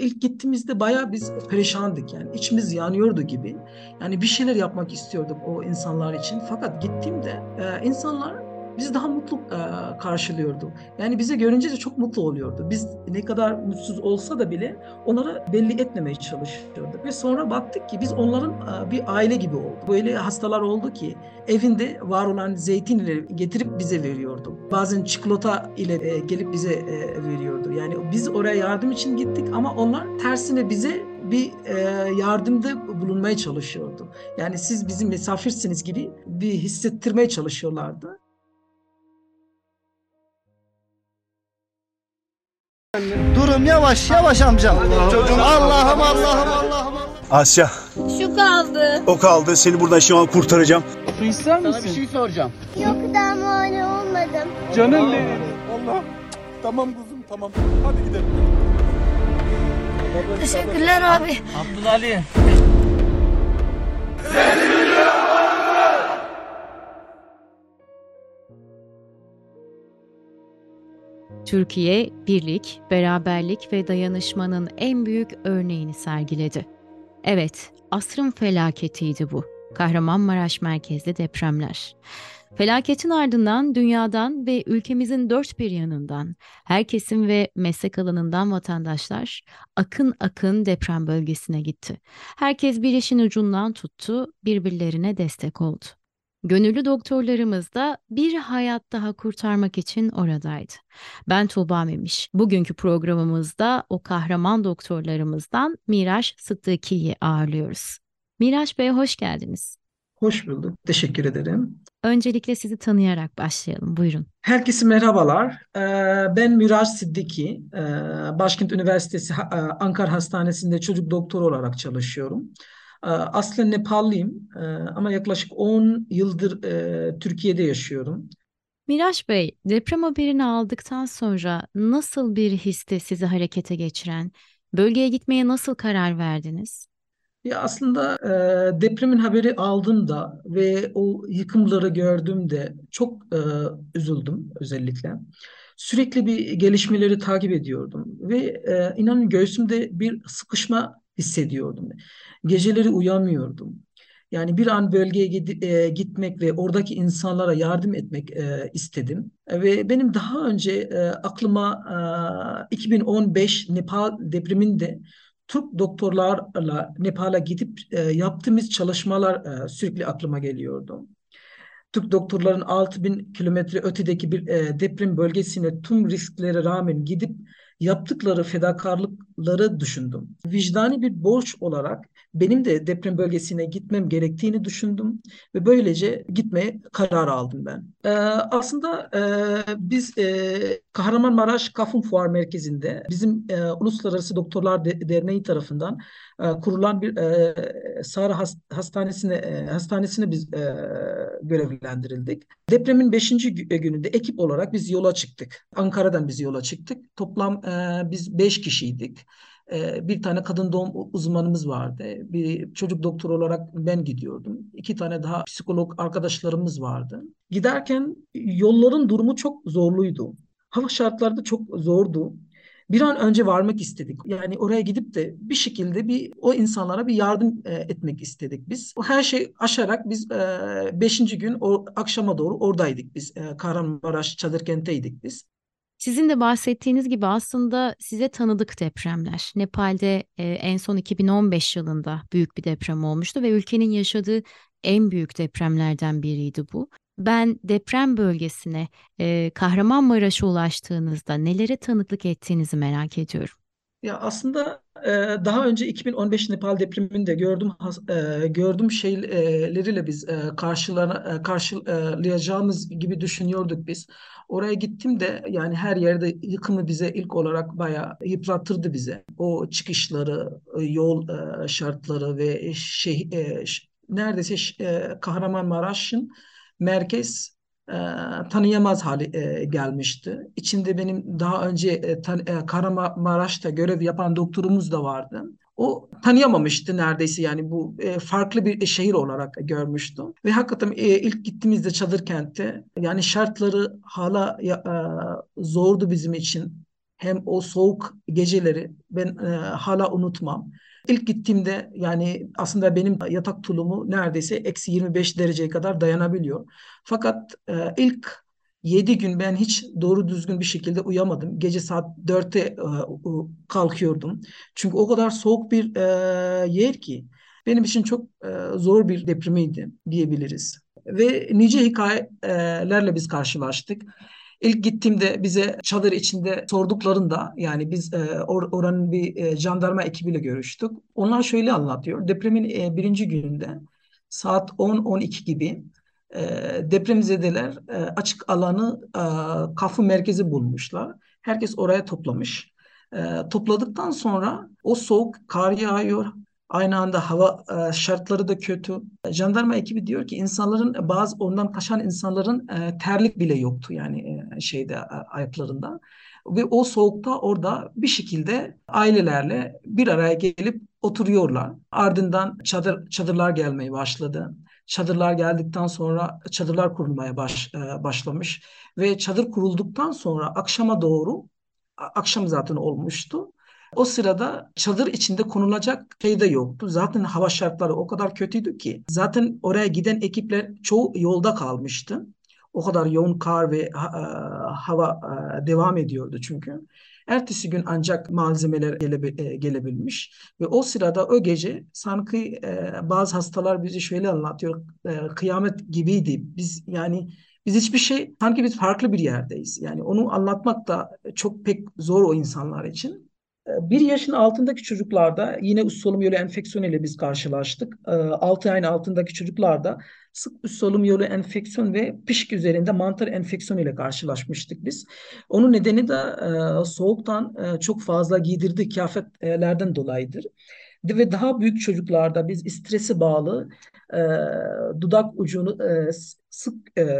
İlk gittiğimizde bayağı biz perişandık yani içimiz yanıyordu gibi. Yani bir şeyler yapmak istiyorduk o insanlar için. Fakat gittiğimde e, insanlar bizi daha mutlu e, karşılıyordu. Yani bize görünce de çok mutlu oluyordu. Biz ne kadar mutsuz olsa da bile onlara belli etmemeye çalışıyorduk. Ve sonra baktık ki biz onların e, bir aile gibi olduk. Böyle hastalar oldu ki evinde var olan zeytinleri getirip bize veriyordu. Bazen çikolata ile e, gelip bize e, veriyordu. Yani biz oraya yardım için gittik ama onlar tersine bize bir e, yardımda bulunmaya çalışıyordu. Yani siz bizim misafirsiniz gibi bir hissettirmeye çalışıyorlardı. Durun yavaş yavaş amcam. Allah'ım Allah'ım Allah'ım Allah'ım. Asya Şu kaldı. o kaldı. Seni buradan şu an kurtaracağım. Su ister misin? Sana bir şey soracağım. Yok daha muayene olmadım. Canım benim. Allah. Tamam kuzum tamam. Hadi gidelim. Teşekkürler abi. Abdülali. Türkiye, birlik, beraberlik ve dayanışmanın en büyük örneğini sergiledi. Evet, asrın felaketiydi bu. Kahramanmaraş merkezli depremler. Felaketin ardından dünyadan ve ülkemizin dört bir yanından, her kesim ve meslek alanından vatandaşlar akın akın deprem bölgesine gitti. Herkes bir işin ucundan tuttu, birbirlerine destek oldu. Gönüllü doktorlarımız da bir hayat daha kurtarmak için oradaydı. Ben Tuğba Memiş. Bugünkü programımızda o kahraman doktorlarımızdan Miraç Sıddıki'yi ağırlıyoruz. Miraç Bey hoş geldiniz. Hoş bulduk. Teşekkür ederim. Öncelikle sizi tanıyarak başlayalım. Buyurun. Herkese merhabalar. Ee, Ben Miraç Siddiki. Ee, Başkent Üniversitesi e, Ankara Hastanesi'nde çocuk doktoru olarak çalışıyorum. Ee, Aslen Nepalliyim Ee, ama yaklaşık 10 yıldır e, Türkiye'de yaşıyorum. Miraç Bey, deprem haberini aldıktan sonra nasıl bir histe sizi harekete geçiren, bölgeye gitmeye nasıl karar verdiniz? Ya aslında e, depremin haberi aldığımda ve o yıkımları gördüğümde çok e, üzüldüm özellikle. Sürekli bir gelişmeleri takip ediyordum ve e, inanın göğsümde bir sıkışma hissediyordum. Geceleri uyamıyordum. Yani bir an bölgeye e, gitmek ve oradaki insanlara yardım etmek e, istedim. Ve benim daha önce e, aklıma e, 2015 Nepal depreminde Türk doktorlarla Nepal'a gidip yaptığımız çalışmalar sürekli aklıma geliyordu. Türk doktorların 6000 kilometre ötedeki bir deprem bölgesine tüm risklere rağmen gidip yaptıkları fedakarlıkları düşündüm. Vicdani bir borç olarak benim de deprem bölgesine gitmem gerektiğini düşündüm ve böylece gitmeye karar aldım ben. E, aslında e, biz e, Kahramanmaraş Kafun Fuar Merkezi'nde bizim e, Uluslararası Doktorlar De- Derneği tarafından e, kurulan bir e, Sahra Has- Hastanesi'ne e, hastanesine biz e, görevlendirildik. Depremin 5. gününde ekip olarak biz yola çıktık. Ankara'dan biz yola çıktık. Toplam e, biz 5 kişiydik. E, bir tane kadın doğum uzmanımız vardı. Bir çocuk doktoru olarak ben gidiyordum. İki tane daha psikolog arkadaşlarımız vardı. Giderken yolların durumu çok zorluydu. Hava şartları da çok zordu. Bir an önce varmak istedik. Yani oraya gidip de bir şekilde bir o insanlara bir yardım e, etmek istedik biz. O her şey aşarak biz e, beşinci gün o akşama doğru oradaydık biz. E, Kahramanmaraş Çadırkent'teydik biz. Sizin de bahsettiğiniz gibi aslında size tanıdık depremler. Nepal'de e, en son 2015 yılında büyük bir deprem olmuştu ve ülkenin yaşadığı en büyük depremlerden biriydi bu. Ben deprem bölgesine, e, Kahramanmaraş'a ulaştığınızda nelere tanıklık ettiğinizi merak ediyorum. Ya aslında e, daha önce 2015 Nepal depreminde gördüm e, gördüğüm şeyleriyle biz e, karşılana, e, karşılayacağımız gibi düşünüyorduk biz. Oraya gittim de yani her yerde yıkımı bize ilk olarak bayağı yıprattırdı bize. O çıkışları, yol e, şartları ve şey e, neredeyse e, Kahramanmaraş'ın merkez e, tanıyamaz hale e, gelmişti. İçinde benim daha önce e, tan e, Kahramanmaraş'ta görev yapan doktorumuz da vardı. O tanıyamamıştı neredeyse yani bu e, farklı bir şehir olarak görmüştü. Ve hakikaten e, ilk gittiğimizde Çadırkent'te yani şartları hala e, zordu bizim için. hem o soğuk geceleri ben e, hala unutmam. İlk gittiğimde yani aslında benim yatak tulumu neredeyse eksi 25 dereceye kadar dayanabiliyor. Fakat e, ilk 7 gün ben hiç doğru düzgün bir şekilde uyamadım. Gece saat 4'te e, kalkıyordum. Çünkü o kadar soğuk bir e, yer ki benim için çok e, zor bir deprimiydi diyebiliriz. Ve nice hikayelerle biz karşılaştık. İlk gittiğimde bize çadır içinde sorduklarında yani biz e, or, oranın bir e, jandarma ekibiyle görüştük. Onlar şöyle anlatıyor. Depremin e, birinci gününde saat 10-12 gibi e, depremzedeler e, açık alanı e, kafu merkezi bulmuşlar. Herkes oraya toplamış. E, topladıktan sonra o soğuk kar yağıyor. Aynı anda hava e, şartları da kötü. Jandarma ekibi diyor ki insanların bazı ondan kaçan insanların e, terlik bile yoktu yani e, şeyde ayaklarında. Ve o soğukta orada bir şekilde ailelerle bir araya gelip oturuyorlar. Ardından çadır çadırlar gelmeye başladı. Çadırlar geldikten sonra çadırlar kurulmaya baş, başlamış ve çadır kurulduktan sonra akşama doğru akşam zaten olmuştu. O sırada çadır içinde konulacak şey de yoktu. Zaten hava şartları o kadar kötüydü ki. Zaten oraya giden ekipler çoğu yolda kalmıştı. O kadar yoğun kar ve ha, e, hava e, devam ediyordu çünkü. Ertesi gün ancak malzemeler gele, e, gelebilmiş ve o sırada o gece sanki bazı hastalar bizi şöyle anlatıyor kıyamet gibiydi. Biz yani biz hiçbir şey sanki biz farklı bir yerdeyiz. Yani onu anlatmak da çok pek zor o insanlar için. Bir yaşın altındaki çocuklarda yine üst solunum yolu enfeksiyonu ile biz karşılaştık. 6 ayın altındaki çocuklarda sık üst solunum yolu enfeksiyon ve pişik üzerinde mantar enfeksiyonu ile karşılaşmıştık biz. Onun nedeni de soğuktan çok fazla giydirdiği kıyafetlerden dolayıdır. Ve daha büyük çocuklarda biz stresi bağlı dudak ucunu sık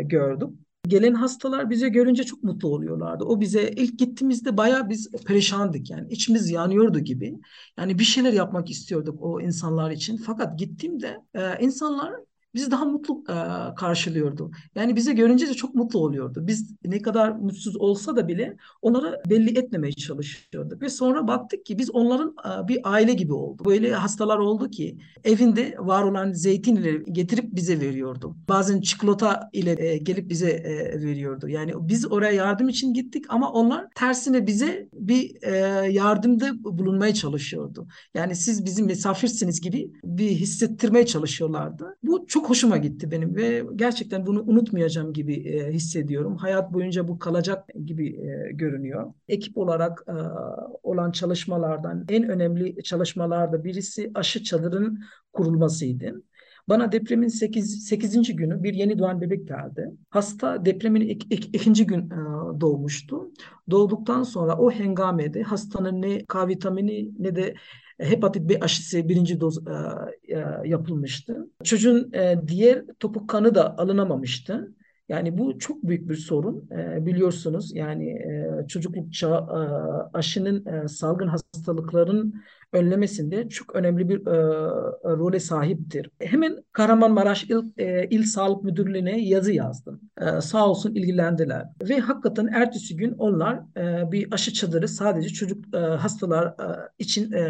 gördük. Gelen hastalar bize görünce çok mutlu oluyorlardı. O bize ilk gittiğimizde bayağı biz perişandık yani içimiz yanıyordu gibi. Yani bir şeyler yapmak istiyorduk o insanlar için. Fakat gittiğimde e, insanlar bizi daha mutlu e, karşılıyordu. Yani bize görünce de çok mutlu oluyordu. Biz ne kadar mutsuz olsa da bile onlara belli etmemeye çalışıyorduk. Ve sonra baktık ki biz onların e, bir aile gibi oldu. Böyle hastalar oldu ki evinde var olan zeytin ile getirip bize veriyordu. Bazen çikolata ile e, gelip bize e, veriyordu. Yani biz oraya yardım için gittik ama onlar tersine bize bir e, yardımda bulunmaya çalışıyordu. Yani siz bizim misafirsiniz gibi bir hissettirmeye çalışıyorlardı. Bu çok çok hoşuma gitti benim ve gerçekten bunu unutmayacağım gibi e, hissediyorum. Hayat boyunca bu kalacak gibi e, görünüyor. Ekip olarak e, olan çalışmalardan en önemli çalışmalarda birisi aşı çadırın kurulmasıydı. Bana depremin 8. 8. günü bir yeni doğan bebek geldi. Hasta depremin ik, ik, ikinci gün e, doğmuştu. Doğduktan sonra o hengamede hastanın ne K vitamini ne de hepatit B aşısı birinci doz e, e, yapılmıştı. Çocuğun e, diğer topuk kanı da alınamamıştı. Yani bu çok büyük bir sorun e, biliyorsunuz. Yani e, çocukluk çağı e, aşının e, salgın hastalıkların önlemesinde çok önemli bir e, role sahiptir. Hemen Kahramanmaraş İl, e, İl Sağlık Müdürlüğü'ne yazı yazdım. E, sağ olsun ilgilendiler. Ve hakikaten ertesi gün onlar e, bir aşı çadırı sadece çocuk e, hastalar e, için e,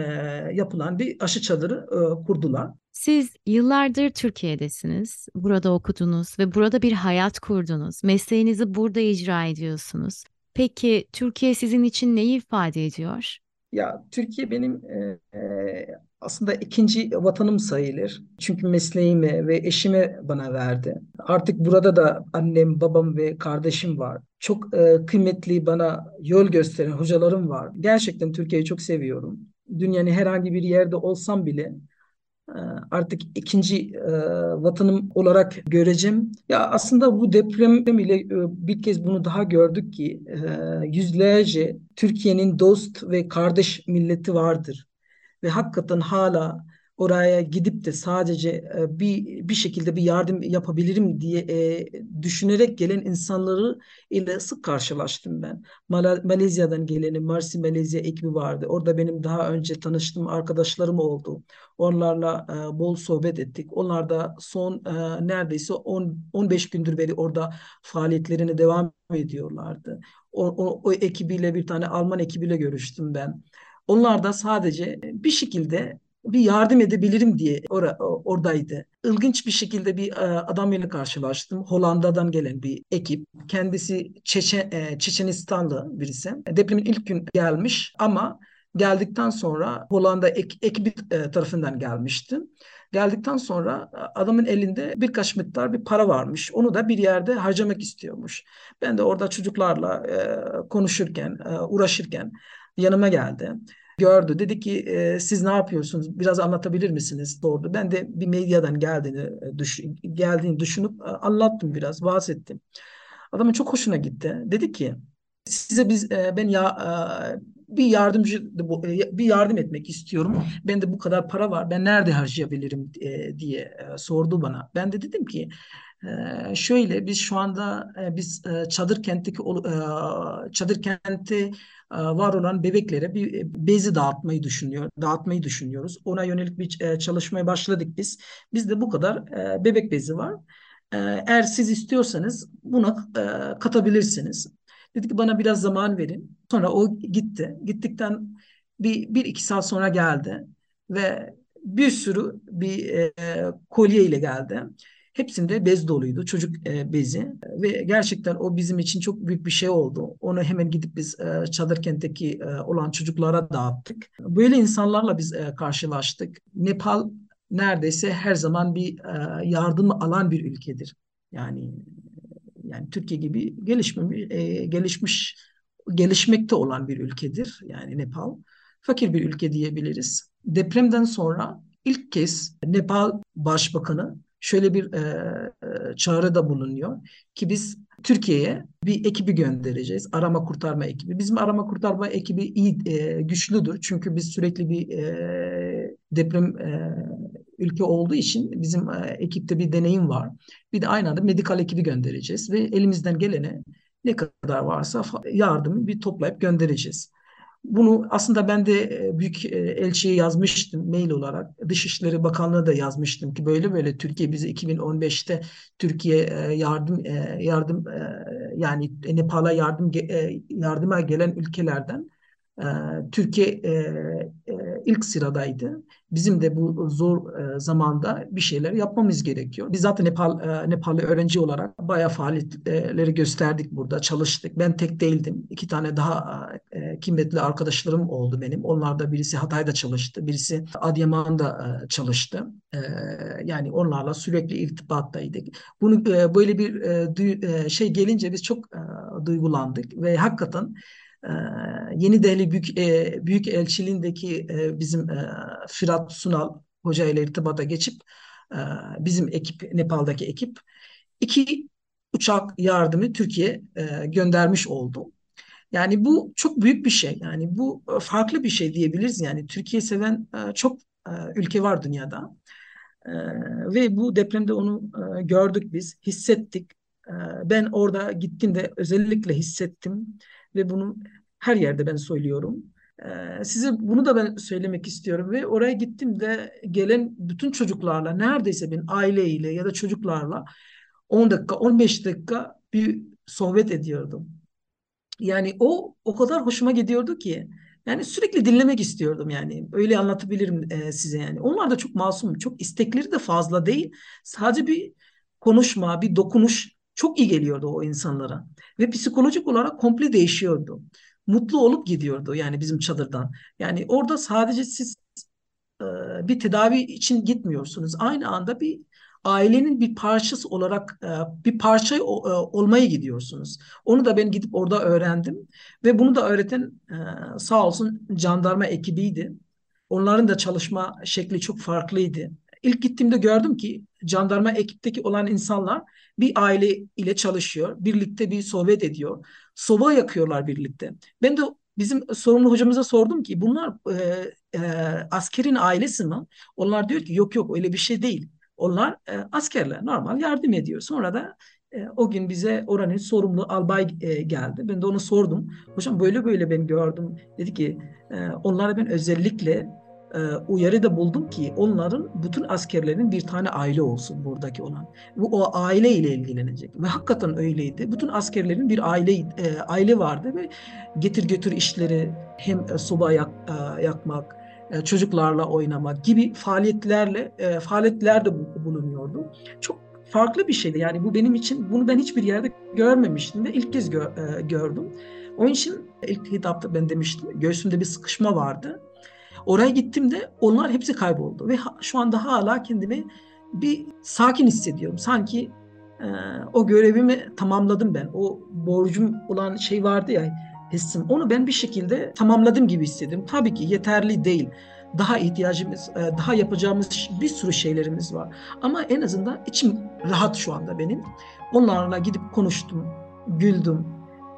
yapılan bir aşı çadırı e, kurdular. Siz yıllardır Türkiye'desiniz, burada okudunuz ve burada bir hayat kurdunuz. Mesleğinizi burada icra ediyorsunuz. Peki Türkiye sizin için neyi ifade ediyor? Ya Türkiye benim e, e, aslında ikinci vatanım sayılır. Çünkü mesleğimi ve eşimi bana verdi. Artık burada da annem, babam ve kardeşim var. Çok e, kıymetli bana yol gösteren hocalarım var. Gerçekten Türkiye'yi çok seviyorum. Dünyanın herhangi bir yerde olsam bile artık ikinci e, vatanım olarak göreceğim. Ya aslında bu deprem ile e, bir kez bunu daha gördük ki e, yüzlerce Türkiye'nin dost ve kardeş milleti vardır ve hakikaten hala oraya gidip de sadece bir bir şekilde bir yardım yapabilirim diye düşünerek gelen insanları ile sık karşılaştım ben. Mala- Malezya'dan geleni Marsi Malezya ekibi vardı. Orada benim daha önce tanıştığım arkadaşlarım oldu. Onlarla e, bol sohbet ettik. Onlar da son e, neredeyse 10 15 gündür beri orada faaliyetlerine devam ediyorlardı. O, o, o ekibiyle bir tane Alman ekibiyle görüştüm ben. Onlar da sadece bir şekilde bir yardım edebilirim diye ora, oradaydı. İlginç bir şekilde bir e, adamla karşılaştım. Hollanda'dan gelen bir ekip. Kendisi Çeçe, e, Çeçenistanlı birisi. Depremin ilk gün gelmiş ama geldikten sonra Hollanda ek, ekibi e, tarafından gelmişti. Geldikten sonra adamın elinde birkaç miktar bir para varmış. Onu da bir yerde harcamak istiyormuş. Ben de orada çocuklarla e, konuşurken, e, uğraşırken yanıma geldi. Gördü. Dedi ki e, siz ne yapıyorsunuz? Biraz anlatabilir misiniz? Sordu. Ben de bir medyadan geldiğini e, düş geldiğini düşünüp anlattım biraz, bahsettim. Adamın çok hoşuna gitti. Dedi ki size biz e, ben ya e, bir yardımcı e, bir yardım etmek istiyorum. Ben de bu kadar para var. Ben nerede harcayabilirim e, diye e, sordu bana. Ben de dedim ki e, şöyle biz şu anda e, biz e, çadır kentteki e, çadır kentte e, var olan bebeklere bir e, bezi dağıtmayı düşünüyor, dağıtmayı düşünüyoruz. Ona yönelik bir e, çalışmaya başladık biz. Bizde bu kadar bebek bezi var. Eğer siz istiyorsanız buna katabilirsiniz. Dedi ki bana biraz zaman verin. Sonra o gitti. Gittikten bir, bir iki saat sonra geldi ve bir sürü bir e, kolye ile geldi. Hepsinde bez doluydu, çocuk e, bezi ve gerçekten o bizim için çok büyük bir şey oldu. Onu hemen gidip biz e, Çadırkent'teki e, olan çocuklara dağıttık. Böyle insanlarla biz e, karşılaştık. Nepal neredeyse her zaman bir e, yardım alan bir ülkedir. Yani yani Türkiye gibi gelişmemiş, e, gelişmiş gelişmekte olan bir ülkedir. Yani Nepal fakir bir ülke diyebiliriz. Depremden sonra ilk kez Nepal Başbakanı şöyle bir e, e, çağrıda bulunuyor ki biz Türkiye'ye bir ekibi göndereceğiz. Arama kurtarma ekibi. Bizim arama kurtarma ekibi iyi e, güçlüdür. Çünkü biz sürekli bir e, deprem e, ülke olduğu için bizim e, ekipte bir deneyim var. Bir de aynı anda medikal ekibi göndereceğiz ve elimizden gelene ne kadar varsa yardımı bir toplayıp göndereceğiz. Bunu aslında ben de e, büyük e, elçiye yazmıştım mail olarak. Dışişleri Bakanlığı da yazmıştım ki böyle böyle Türkiye bize 2015'te Türkiye e, yardım yardım yani Nepal'a yardım yardıma gelen ülkelerden Türkiye ilk sıradaydı. Bizim de bu zor zamanda bir şeyler yapmamız gerekiyor. Biz zaten Nepal Nepalli öğrenci olarak bayağı faaliyetleri gösterdik burada, çalıştık. Ben tek değildim. İki tane daha kıymetli arkadaşlarım oldu benim. Onlar da birisi Hatay'da çalıştı, birisi Adıyaman'da e, çalıştı. E, yani onlarla sürekli irtibattaydık. Bunu e, böyle bir şey gelince biz çok duygulandık ve hakikaten Yeni Delhi Büyük, Büyük Elçiliğindeki bizim Firat Sunal Hoca ile irtibata geçip bizim ekip, Nepal'daki ekip iki uçak yardımı Türkiye göndermiş oldu. Yani bu çok büyük bir şey. Yani bu e, farklı bir şey diyebiliriz. Yani Türkiye seven e, çok e, ülke var dünyada. Ve bu depremde onu gördük biz, hissettik. Ben orada gittiğimde özellikle hissettim ve bunu her yerde ben söylüyorum. Size bunu da ben söylemek istiyorum ve oraya gittim de gelen bütün çocuklarla neredeyse ben aileyle ya da çocuklarla 10 dakika 15 dakika bir sohbet ediyordum. Yani o o kadar hoşuma gidiyordu ki yani sürekli dinlemek istiyordum yani öyle anlatabilirim e, size yani. Onlar da çok masum, çok istekleri de fazla değil. Sadece bir konuşma, bir dokunuş çok iyi geliyordu o insanlara ve psikolojik olarak komple değişiyordu mutlu olup gidiyordu yani bizim çadırdan. Yani orada sadece siz e, bir tedavi için gitmiyorsunuz. Aynı anda bir ailenin bir parçası olarak e, bir parça e, olmaya gidiyorsunuz. Onu da ben gidip orada öğrendim ve bunu da öğreten e, sağ olsun jandarma ekibiydi. Onların da çalışma şekli çok farklıydı. İlk gittiğimde gördüm ki jandarma ekipteki olan insanlar bir aile ile çalışıyor. Birlikte bir sohbet ediyor. Soba yakıyorlar birlikte. Ben de Bizim sorumlu hocamıza sordum ki bunlar e, e, askerin ailesi mi? Onlar diyor ki yok yok öyle bir şey değil. Onlar e, askerler normal yardım ediyor. Sonra da e, o gün bize oranın sorumlu albay e, geldi. Ben de onu sordum. Hocam böyle böyle ben gördüm. Dedi ki e, onlara ben özellikle e, uyarıda buldum ki onların bütün askerlerin bir tane aile olsun buradaki olan. Bu o aile ile ilgilenecek. Ve hakikaten öyleydi. Bütün askerlerin bir aile e, aile vardı ve getir götür işleri hem e, soba yak, e, yakmak, e, çocuklarla oynamak gibi faaliyetlerle e, faaliyetlerde bu- bulunuyordu. Çok farklı bir şeydi. Yani bu benim için bunu ben hiçbir yerde görmemiştim ve ilk kez gö- e, gördüm. Onun için ilk hitapta ben demiştim göğsümde bir sıkışma vardı. Oraya gittiğimde onlar hepsi kayboldu ve ha- şu anda hala kendimi bir sakin hissediyorum. Sanki e, o görevimi tamamladım ben. O borcum olan şey vardı ya hissim. Onu ben bir şekilde tamamladım gibi hissediyorum. Tabii ki yeterli değil. Daha ihtiyacımız, e, daha yapacağımız bir sürü şeylerimiz var. Ama en azından içim rahat şu anda benim. Onlarla gidip konuştum, güldüm,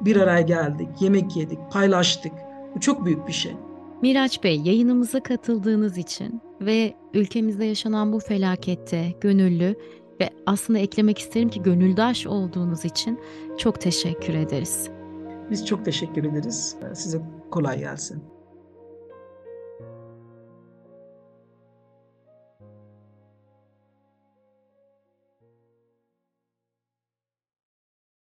bir araya geldik, yemek yedik, paylaştık. Bu çok büyük bir şey. Miraç Bey, yayınımıza katıldığınız için ve ülkemizde yaşanan bu felakette gönüllü ve aslında eklemek isterim ki gönüldaş olduğunuz için çok teşekkür ederiz. Biz çok teşekkür ederiz. Size kolay gelsin.